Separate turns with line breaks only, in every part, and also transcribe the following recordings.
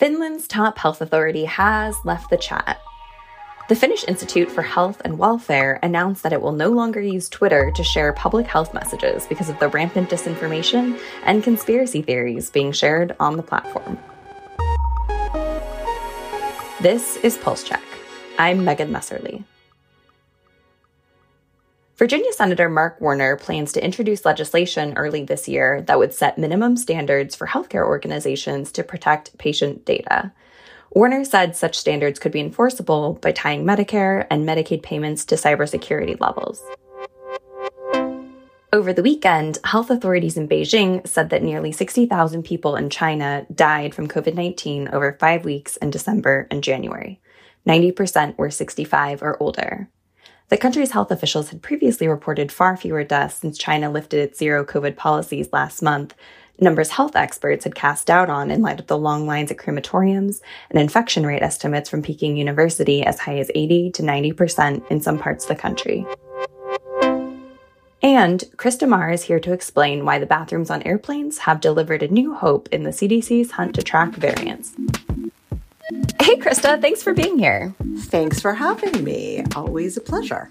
Finland's top health authority has left the chat. The Finnish Institute for Health and Welfare announced that it will no longer use Twitter to share public health messages because of the rampant disinformation and conspiracy theories being shared on the platform. This is Pulse Check. I'm Megan Messerly. Virginia Senator Mark Warner plans to introduce legislation early this year that would set minimum standards for healthcare organizations to protect patient data. Warner said such standards could be enforceable by tying Medicare and Medicaid payments to cybersecurity levels. Over the weekend, health authorities in Beijing said that nearly 60,000 people in China died from COVID 19 over five weeks in December and January. 90% were 65 or older. The country's health officials had previously reported far fewer deaths since China lifted its zero COVID policies last month, numbers health experts had cast doubt on in light of the long lines at crematoriums and infection rate estimates from Peking University as high as 80 to 90% in some parts of the country. And Krista Mahr is here to explain why the bathrooms on airplanes have delivered a new hope in the CDC's hunt to track variants. Hey, Krista, thanks for being here.
Thanks for having me. Always a pleasure.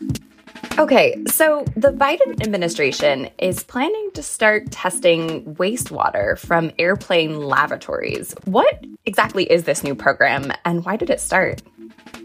Okay, so the Biden administration is planning to start testing wastewater from airplane lavatories. What exactly is this new program and why did it start?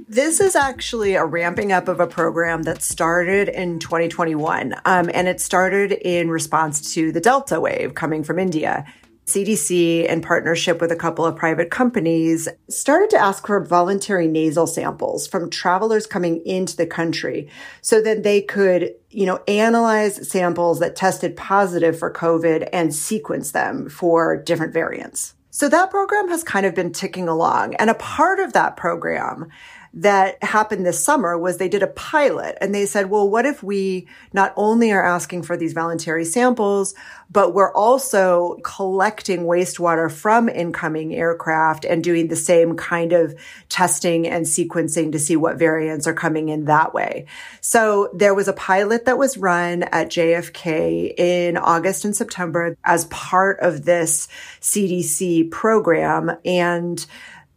This is actually a ramping up of a program that started in 2021. Um, and it started in response to the Delta wave coming from India. CDC, in partnership with a couple of private companies, started to ask for voluntary nasal samples from travelers coming into the country so that they could, you know, analyze samples that tested positive for COVID and sequence them for different variants. So that program has kind of been ticking along. And a part of that program that happened this summer was they did a pilot and they said, well, what if we not only are asking for these voluntary samples, but we're also collecting wastewater from incoming aircraft and doing the same kind of testing and sequencing to see what variants are coming in that way. So there was a pilot that was run at JFK in August and September as part of this CDC program. And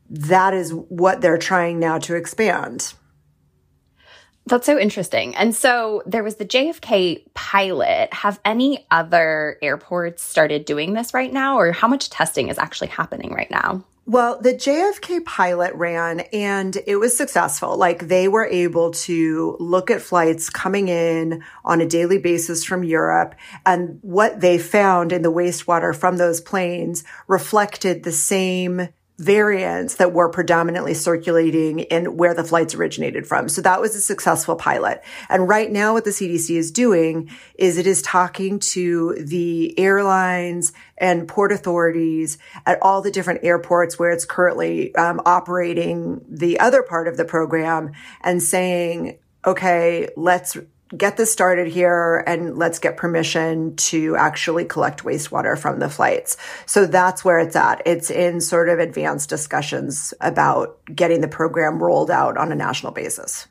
that is what they're trying now to expand.
That's so interesting. And so there was the JFK pilot. Have any other airports started doing this right now, or how much testing is actually happening right now?
Well, the JFK pilot ran and it was successful. Like they were able to look at flights coming in on a daily basis from Europe. And what they found in the wastewater from those planes reflected the same variants that were predominantly circulating in where the flights originated from. So that was a successful pilot. And right now what the CDC is doing is it is talking to the airlines and port authorities at all the different airports where it's currently um, operating the other part of the program and saying, okay, let's get this started here and let's get permission to actually collect wastewater from the flights. So that's where it's at. It's in sort of advanced discussions about getting the program rolled out on a national basis.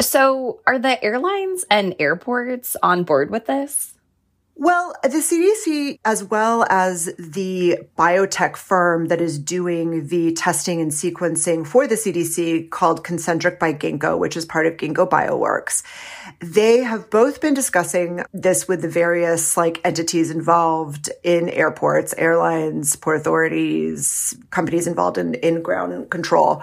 So are the airlines and airports on board with this?
Well, the CDC, as well as the biotech firm that is doing the testing and sequencing for the CDC called Concentric by Ginkgo, which is part of Ginkgo Bioworks, they have both been discussing this with the various like entities involved in airports, airlines, port authorities, companies involved in, in ground control.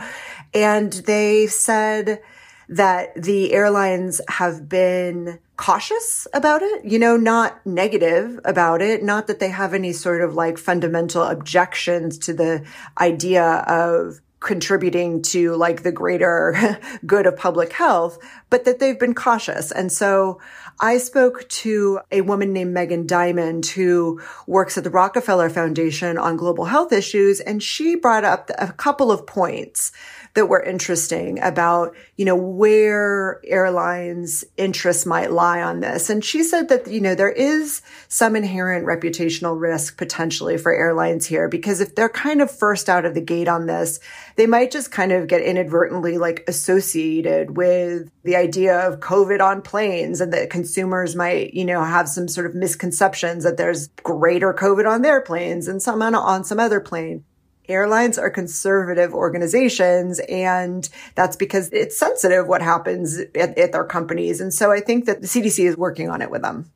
And they said that the airlines have been cautious about it, you know, not negative about it, not that they have any sort of like fundamental objections to the idea of contributing to like the greater good of public health, but that they've been cautious. And so I spoke to a woman named Megan Diamond who works at the Rockefeller Foundation on global health issues. And she brought up a couple of points that were interesting about, you know, where airlines interests might lie on this. And she said that, you know, there is some inherent reputational risk potentially for airlines here because if they're kind of first out of the gate on this, they might just kind of get inadvertently like associated with the idea of COVID on planes and that consumers might, you know, have some sort of misconceptions that there's greater COVID on their planes and some on, on some other plane. Airlines are conservative organizations and that's because it's sensitive what happens at, at, their companies. And so I think that the CDC is working on it with them.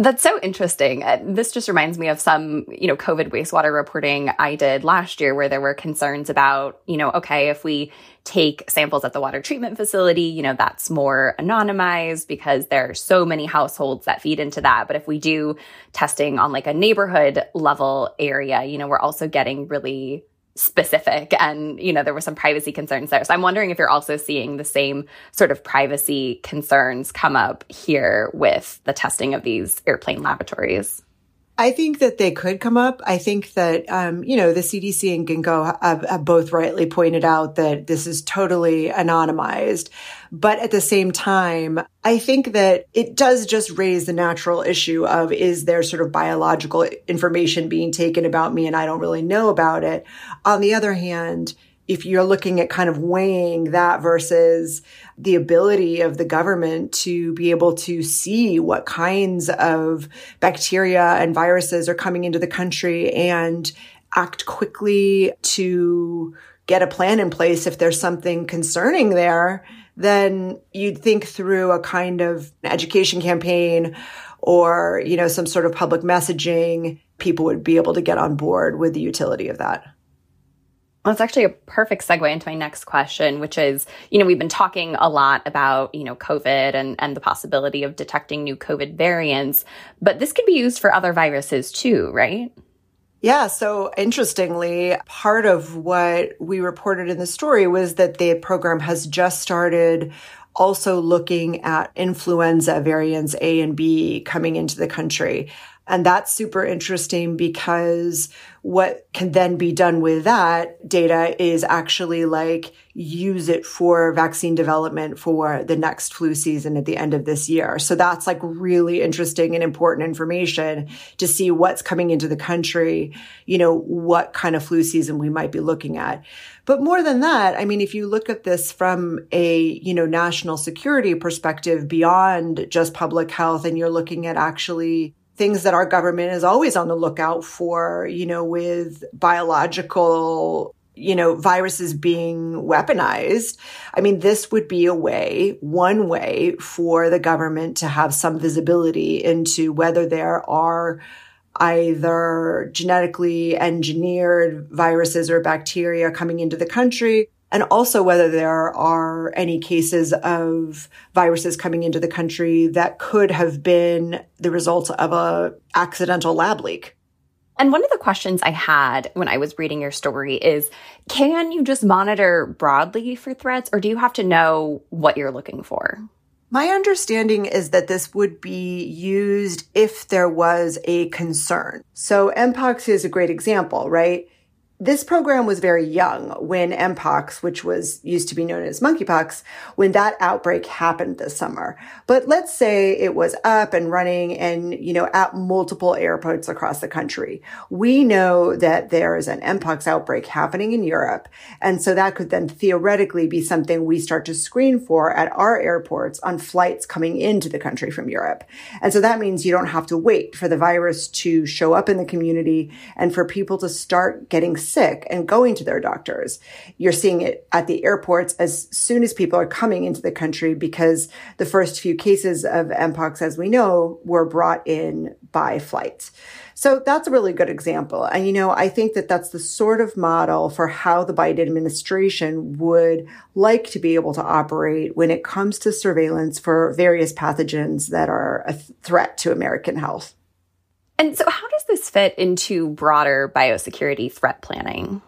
That's so interesting. Uh, this just reminds me of some, you know, COVID wastewater reporting I did last year where there were concerns about, you know, okay, if we take samples at the water treatment facility, you know, that's more anonymized because there are so many households that feed into that. But if we do testing on like a neighborhood level area, you know, we're also getting really specific and you know there were some privacy concerns there. So i'm wondering if you're also seeing the same sort of privacy concerns come up here with the testing of these airplane lavatories
I think that they could come up. I think that, um, you know, the CDC and Ginkgo have, have, both rightly pointed out that this is totally anonymized. But at the same time, I think that it does just raise the natural issue of is there sort of biological information being taken about me and I don't really know about it. On the other hand, if you're looking at kind of weighing that versus the ability of the government to be able to see what kinds of bacteria and viruses are coming into the country and act quickly to get a plan in place if there's something concerning there, then you'd think through a kind of education campaign or, you know, some sort of public messaging, people would be able to get on board with the utility of that.
Well, it's actually a perfect segue into my next question, which is, you know, we've been talking a lot about, you know, COVID and, and the possibility of detecting new COVID variants, but this can be used for other viruses too, right?
Yeah. So interestingly, part of what we reported in the story was that the program has just started also looking at influenza variants A and B coming into the country. And that's super interesting because what can then be done with that data is actually like use it for vaccine development for the next flu season at the end of this year. So that's like really interesting and important information to see what's coming into the country, you know, what kind of flu season we might be looking at. But more than that, I mean, if you look at this from a, you know, national security perspective beyond just public health and you're looking at actually things that our government is always on the lookout for, you know, with biological you know, viruses being weaponized. I mean, this would be a way, one way for the government to have some visibility into whether there are either genetically engineered viruses or bacteria coming into the country and also whether there are any cases of viruses coming into the country that could have been the result of a accidental lab leak.
And one of the questions I had when I was reading your story is can you just monitor broadly for threats or do you have to know what you're looking for?
My understanding is that this would be used if there was a concern. So Mpox is a great example, right? This program was very young when Mpox, which was used to be known as monkeypox, when that outbreak happened this summer. But let's say it was up and running and, you know, at multiple airports across the country. We know that there is an Mpox outbreak happening in Europe. And so that could then theoretically be something we start to screen for at our airports on flights coming into the country from Europe. And so that means you don't have to wait for the virus to show up in the community and for people to start getting sick and going to their doctors. You're seeing it at the airports as soon as people are coming into the country because the first few cases of Mpox, as we know, were brought in by flight. So that's a really good example. And, you know, I think that that's the sort of model for how the Biden administration would like to be able to operate when it comes to surveillance for various pathogens that are a threat to American health.
And so, how does this fit into broader biosecurity threat planning?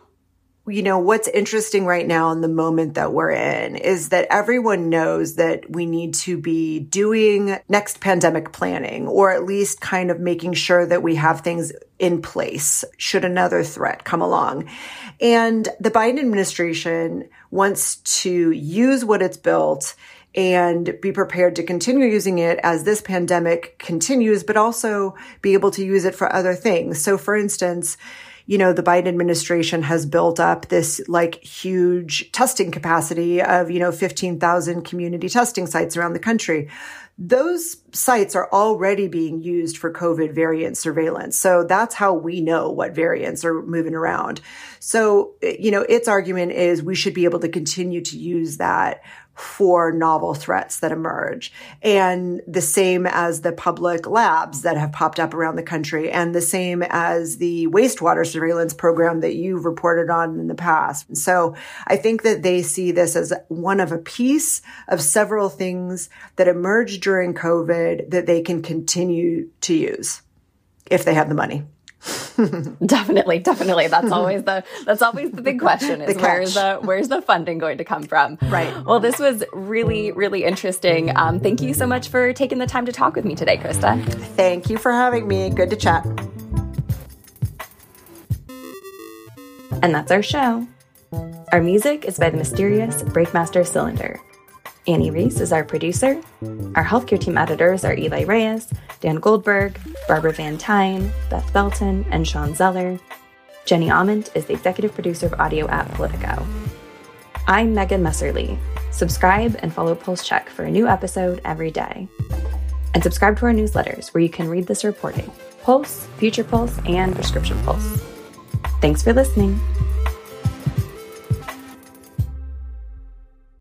You know, what's interesting right now in the moment that we're in is that everyone knows that we need to be doing next pandemic planning, or at least kind of making sure that we have things in place should another threat come along. And the Biden administration wants to use what it's built and be prepared to continue using it as this pandemic continues, but also be able to use it for other things. So for instance, you know, the Biden administration has built up this like huge testing capacity of, you know, 15,000 community testing sites around the country those sites are already being used for COVID variant surveillance. So that's how we know what variants are moving around. So, you know, its argument is we should be able to continue to use that for novel threats that emerge. And the same as the public labs that have popped up around the country, and the same as the wastewater surveillance program that you've reported on in the past. So I think that they see this as one of a piece of several things that emerged during COVID that they can continue to use if they have the money.
definitely, definitely. That's always the that's always the big question is where's the where's the funding going to come from?
Right.
Well, this was really really interesting. Um, thank you so much for taking the time to talk with me today, Krista.
Thank you for having me. Good to chat.
And that's our show. Our music is by the mysterious Breakmaster Cylinder. Annie Reese is our producer. Our healthcare team editors are Eli Reyes, Dan Goldberg, Barbara Van Tyne, Beth Belton, and Sean Zeller. Jenny Ament is the executive producer of audio at Politico. I'm Megan Messerly. Subscribe and follow Pulse Check for a new episode every day. And subscribe to our newsletters where you can read this reporting Pulse, Future Pulse, and Prescription Pulse. Thanks for listening.